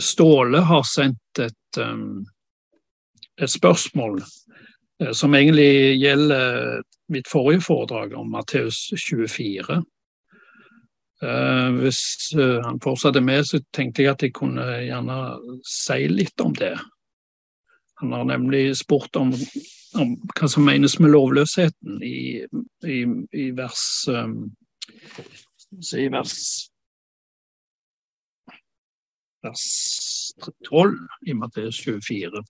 Ståle har sendt et, um, ehm, et spørsmål eh, som egentlig gjelder mitt forrige foredrag om Matteus 24. Om eh, hvis uh, han fortsatte med, så tenkte jeg at jeg kunne gjerne si litt om det. Han har nemlig spurt om, om hva som menes med lovløsheten i, i, i vers ehm, um, i vers vers 12 i Matteus 24.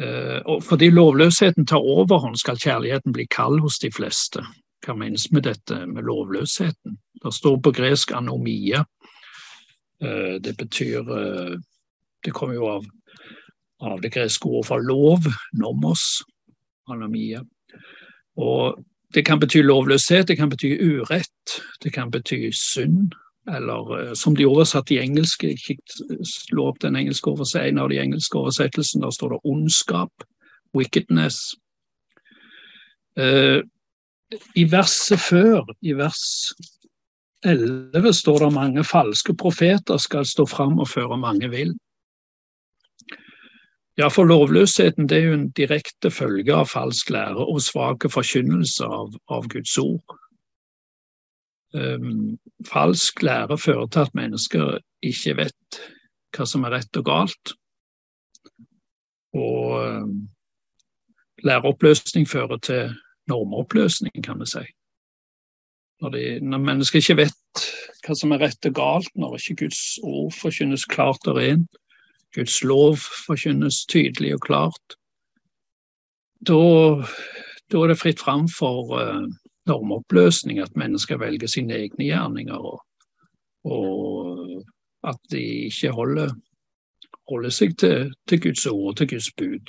Eh, og fordi lovløsheten tar overhånd, skal kjærligheten bli kald hos de fleste. Hva menes med dette med lovløsheten? Det står på gresk anomia. Eh, det betyr eh, Det kommer jo av, av det greske ordet for lov, nomos, anomia. Og det kan bety lovløshet, det kan bety urett, det kan bety synd. Eller eh, som de oversatte i engelsk, ikke slå opp den engelske oversettelsen, en av de engelske oversettelsene, der står det ondskap, wickedness. Uh, I verset før, i vers 11, står det mange falske profeter skal stå fram og føre mange vill. Ja, for lovløsheten det er jo en direkte følge av falsk lære og svake forkynnelse av, av Guds ord. Um, falsk lære fører til at mennesker ikke vet hva som er rett og galt. Og um, ehm, læreoppløsning fører til normoppløsning, kan vi si. Når, de, når, mennesker ikke vet hva som er rett og galt, når ikke Guds ord forkynnes klart og rent, Guds lov forkynnes tydelig og klart, da, da er det fritt fram for uh, ehm, normupplösning, att människor väljer sina egna gärningar och, och att de inte håller, håller sig till, till Guds ord och till Guds bud.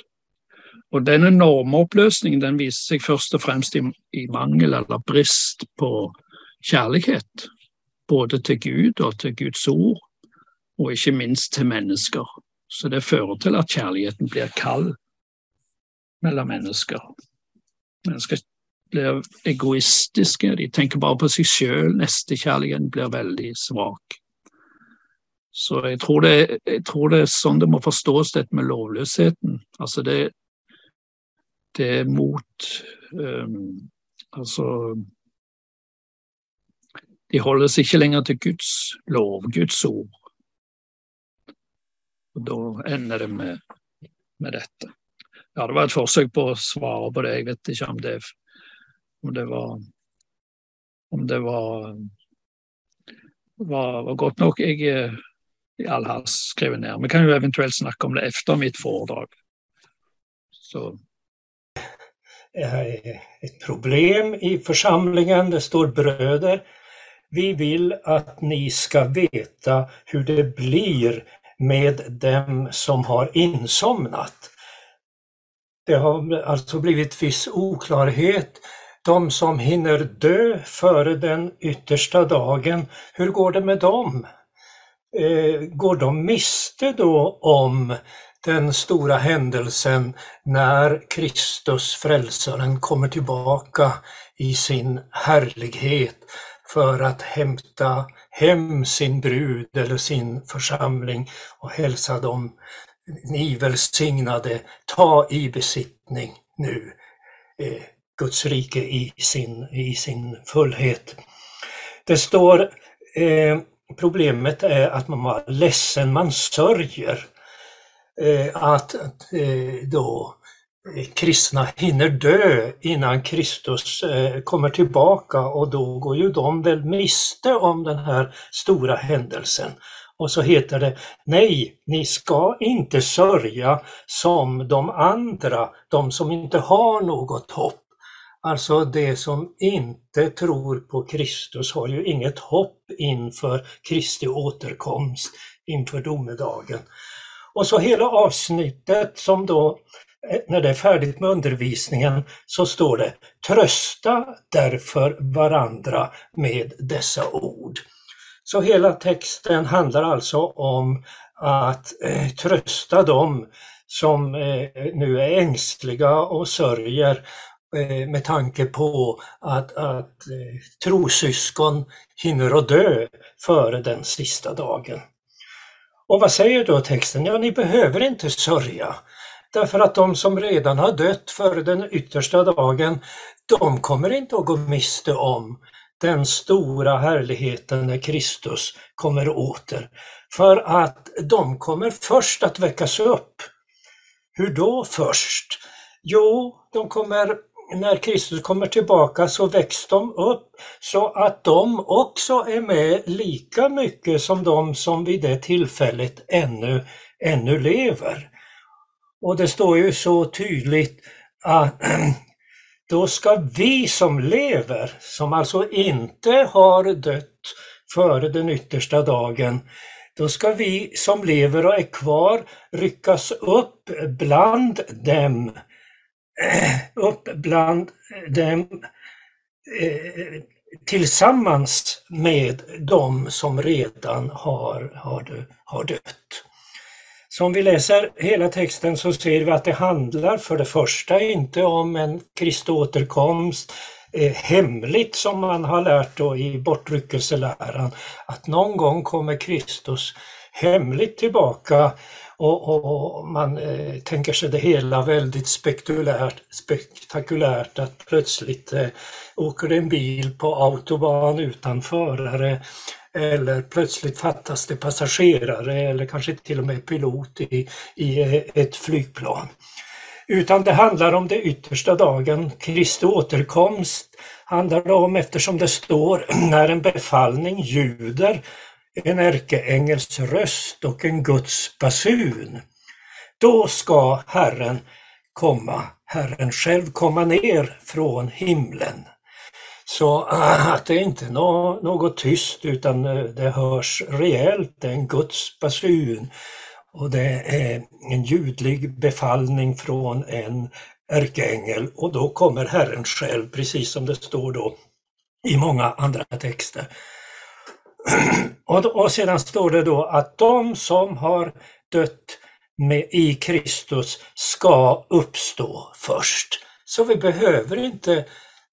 Och denna normupplösning den visar sig först och främst i, i mangel eller brist på kärlek. både till Gud och till Guds ord, Och inte minst till människor. Så det fører till att kärleken blir kall mellan människor. Människor blir egoistiske, de tenker bare på seg sjøl. Nestekjærligheten blir veldig svak. Så jeg tror, det, jeg tror, det, er sånn det må forstås, dette med lovløsheten. Altså det, det er mot um, Altså De holder seg ikke lenger til Guds lov, Guds ord. Og Da ender det med, med dette. Ja, Det var et forsøk på å svare på det. Jeg vet ikke om det, om det var om det var, var, var godt nok. Jeg eh, i all hast skrevet ned. Vi kan jo eventuelt snakke om det efter mitt foredrag. Så. Ett problem i församlingen, det står bröder. Vi vill att ni ska veta hur det blir med dem som har insomnat. Det har alltså blivit viss oklarhet. De som hinner dö före den yttersta dagen, hur går det med dem? Eh, går de miste då om den stora händelsen när Kristus, frälsaren, kommer tillbaka i sin härlighet för att hämta hem sin brud eller sin församling och hälsa dem ni välsignade, ta i besittning nu eh, Guds rike i sin, i sin fullhet. Det står, eh, problemet är att man var ledsen, man sörjer eh, att eh, då eh, kristna hinner dö innan Kristus eh, kommer tillbaka och då går ju de väl miste om den här stora händelsen. Och så heter det, nej, ni ska inte sörja som de andra, de som inte har något hopp. Alltså det som inte tror på Kristus har ju inget hopp inför Kristi återkomst, inför domedagen. Och så hela avsnittet som då eh, när det är färdigt med undervisningen så står det Trösta därför varandra med dessa ord. Så hela texten handlar alltså om att eh, trösta dem som eh, nu är ängsliga och sörjer Eh, med tanke på att, att eh, trosyskon hinner att dö före den sista dagen. Och vad säger då texten? Ja, ni behöver inte sörja. Därför att de som redan har dött före den yttersta dagen, de kommer inte att gå miste om den stora härligheten när Kristus kommer åter. För att de kommer först att väckas upp. Hur då först? Jo, de kommer, när Kristus kommer tillbaka så väcks de upp så att de också är med lika mycket som de som vid det tillfället ännu, ännu lever. Och det står ju så tydligt att då ska vi som lever, som alltså inte har dött före den yttersta dagen, då ska vi som lever och är kvar ryckas upp bland dem, Eh, upp bland dem eh, tillsammans med dem som redan har, har, har dött. Så om vi läser hela texten så ser vi att det handlar för det första inte om en kriståterkomst eh, hemligt som man har lärt då i bortryckelseläran, att någon gång kommer Kristus hemligt tillbaka och, och, och man eh, tänker sig det hela väldigt spektakulärt, spektakulärt att plötsligt eh, åker en bil på autobahn utan förare eller plötsligt fattas det passagerare eller kanske till och med pilot i, i eh, ett flygplan. Utan det handlar om det yttersta dagen, Kristi återkomst handlar det om eftersom det står när en befallning ljuder, en ärkeängels röst och en Guds basun. Då ska Herren komma, Herren själv komma ner från himlen. Så äh, att det är inte något tyst utan äh, det hörs rejält, det är en Guds basun och det är en ljudlig befallning från en ärkeängel och då kommer Herren själv, precis som det står då i många andra texter. Och, och sedan står det då att de som har dött med, i Kristus ska uppstå först. Så vi behöver inte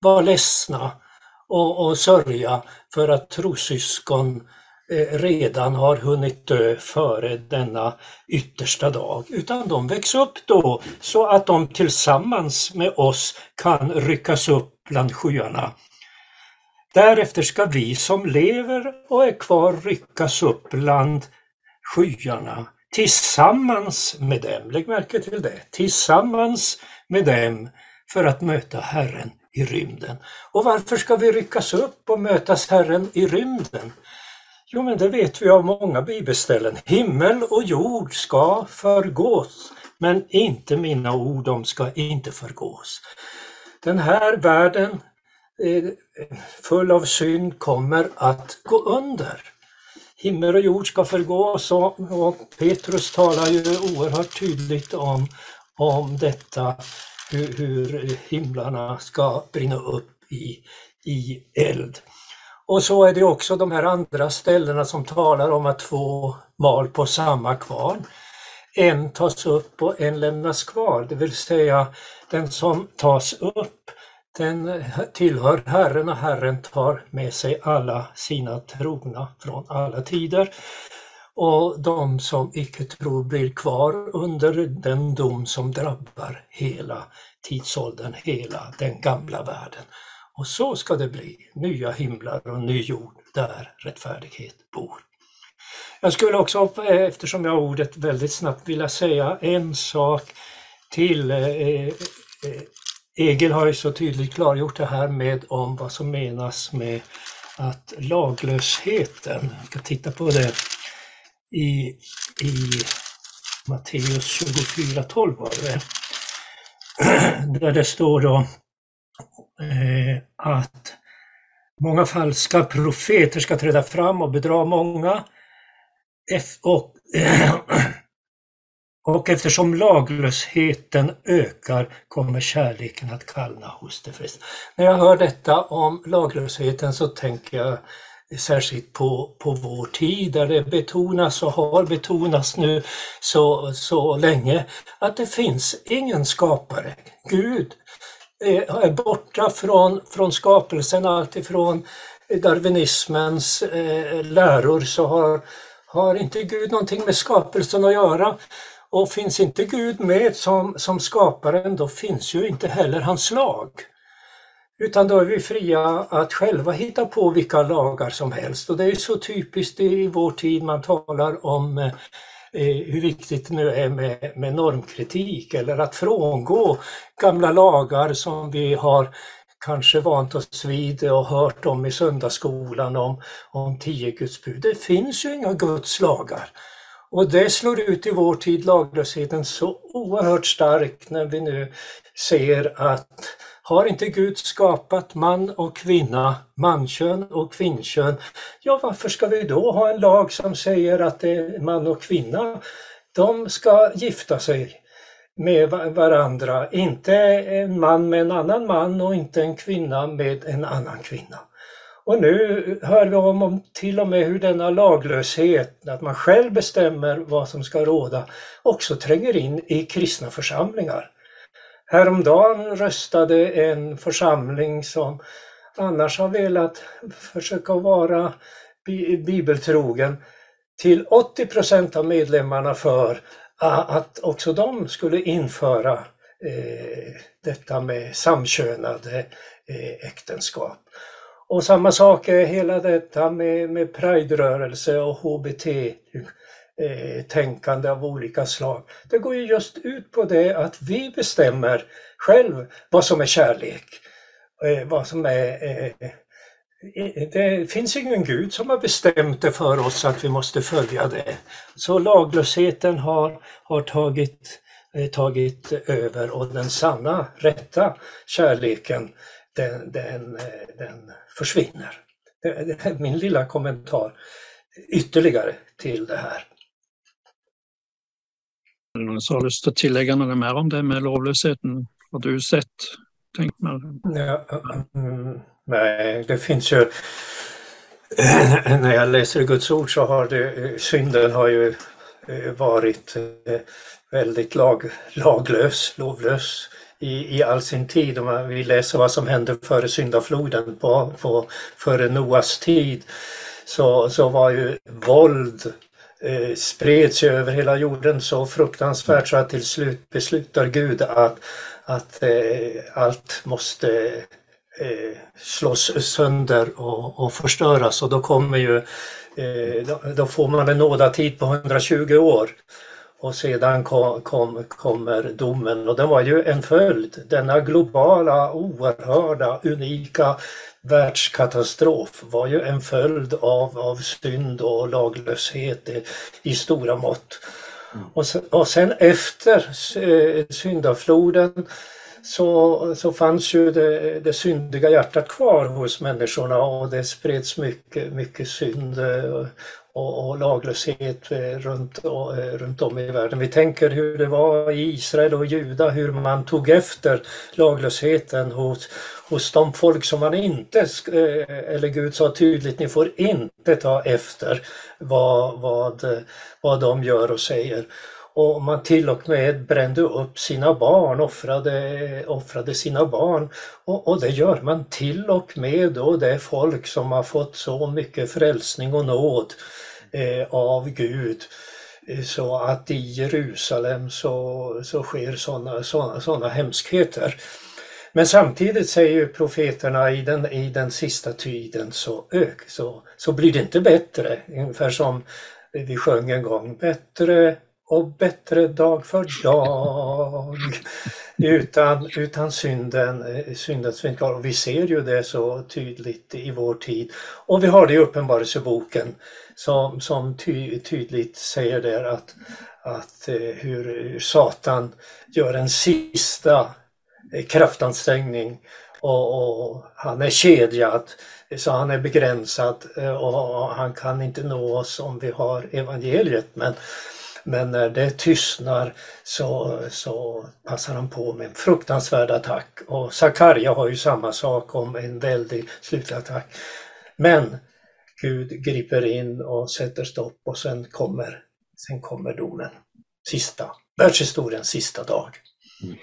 vara ledsna och, och sörja för att trossyskon eh, redan har hunnit dö före denna yttersta dag, utan de väcks upp då så att de tillsammans med oss kan ryckas upp bland skyarna. Därefter ska vi som lever och är kvar ryckas upp bland skyarna tillsammans med dem, lägg märke till det, tillsammans med dem för att möta Herren i rymden. Och varför ska vi ryckas upp och mötas Herren i rymden? Jo, men det vet vi av många bibelställen. Himmel och jord ska förgås, men inte mina ord, de ska inte förgås. Den här världen Eh, full av synd kommer att gå under. Himmel och jord ska förgås och, Petrus talar ju oerhört tydligt om, om detta hur, hur himlarna ska brinna upp i, i eld. Och så är det också de här andra ställena som talar om att två mal på samma kvarn. En tas upp och en lämnas kvar, det vill säga den som tas upp den tillhör Herren och Herren tar med sig alla sina trogna från alla tider och de som icke tror blir kvar under den dom som drabbar hela tidsåldern, hela den gamla världen. Och så ska det bli, nya himlar och ny jord där rättfärdighet bor. Jag skulle också, eftersom jag har ordet, väldigt snabbt vilja säga en sak till. Eh, eh, Egil har ju så tydligt klargjort det här med om vad som menas med att laglösheten, Vi ska titta på det i, i Matteus 24.12 var det där det står då eh, att många falska profeter ska träda fram och bedra många. Och, och eftersom laglösheten ökar kommer kärleken att kallna hos de flesta. När jag hör detta om laglösheten så tänker jag särskilt på, på vår tid där det betonas och har betonats nu så, så länge att det finns ingen skapare. Gud är borta från, från skapelsen, alltifrån darwinismens eh, läror så har, Har inte Gud någonting med skapelsen att göra? Och finns inte Gud med som, som skaparen, då finns ju inte heller hans lag. Utan då är vi fria att själva hitta på vilka lagar som helst. Och det är så typiskt i vår tid man talar om eh, eh, hur viktigt det nu är med, med normkritik eller att frångå gamla lagar som vi har kanske vant oss vid och hört om i söndagsskolan om, om tio Guds bud. Det finns ju inga Guds lagar. Och det slår ut i vår tid laglösheten så oerhört starkt när vi nu ser att har inte Gud skapat man och kvinna, mankön och kvinnkön, ja varför ska vi då ha en lag som säger att det är man och kvinna, de ska gifta sig med varandra, inte en man med en annan man och inte en kvinna med en annan kvinna. Och nu hör vi om, om till och med hur denna laglöshet, att man själv bestämmer vad som ska råda, också tränger in i kristna församlingar. Häromdagen röstade en församling som annars har velat försöka vara bibeltrogen till 80 procent av medlemmarna för att också de skulle införa eh, detta med samkönade eh, äktenskap. Och samma sak är hela detta med, med Pride-rörelse och HBT-tänkande eh, av olika slag. Det går ju just ut på det att vi bestämmer själv vad som är kärlek. Eh, vad som är eh, det finns ingen Gud som har bestämt det för oss att vi måste följa det. Så laglösheten har, har tagit, tagit över och den sanna, rätta kärleken den, den, den försvinner. Det är min lilla kommentar ytterligare till det här. Är det någon som har lust att tillägga något mer om det med lovlösheten? Har du sett? Tänkt med ja, mm, Nej, det finns ju när jag läser Guds ord så har det, synden har ju eh, varit eh, väldigt lag, laglös, lovlös i, i all sin tid. Om vi läser vad som hände före syndafloden, på, på, före Noas tid, så, så var ju våld eh, spreds över hela jorden så fruktansvärt så att till slut beslutar Gud att, att eh, allt måste eh, slås sönder och, och förstöras och då kommer ju eh, då, då, får man en nådatid på 120 år och sedan kom, kom, kommer domen och den var ju en följd, denna globala, oerhörda, unika världskatastrof var ju en följd av, av synd och laglöshet i, i stora mått. Mm. Och, sen, och sen efter eh, syndafloden så, så fanns ju det, det syndiga hjärtat kvar hos människorna och det spreds mycket, mycket synd eh, och, och laglöshet eh, runt, och, eh, runt om i världen. Vi tänker hur det var i Israel och Juda, hur man tog efter laglösheten hos, hos de folk som man inte, eh, eller Gud sa tydligt, ni får inte ta efter vad, vad, vad de gör och säger och man till och med brände upp sina barn, offrade, offrade sina barn. Och, och, det gör man till och med då det är folk som har fått så mycket frälsning och nåd eh, av Gud. Eh, så att i Jerusalem så, så sker sådana såna, såna hemskheter. Men samtidigt säger profeterna i den, i den sista tiden så, ök, så, så blir det inte bättre. Ungefär som vi sjöng en gång, bättre och bättre dag för dag. Utan, utan synden, eh, syndens kvar. Och vi ser ju det så tydligt i vår tid. Och vi har det i Uppenbarelseboken som, som ty, tydligt säger där att, att eh, hur Satan gör en sista eh, kraftansträngning och, och, han är kedjad så han är begränsad och han kan inte nå oss om vi har evangeliet. Men, men när det tystnar så, så passar han på med en fruktansvärd attack. Och Sakarja har ju samma sak om en väldig slutlig attack. Men Gud griper in och sätter stopp och sen kommer, sen kommer domen. Sista, världshistoriens sista dag. Mm.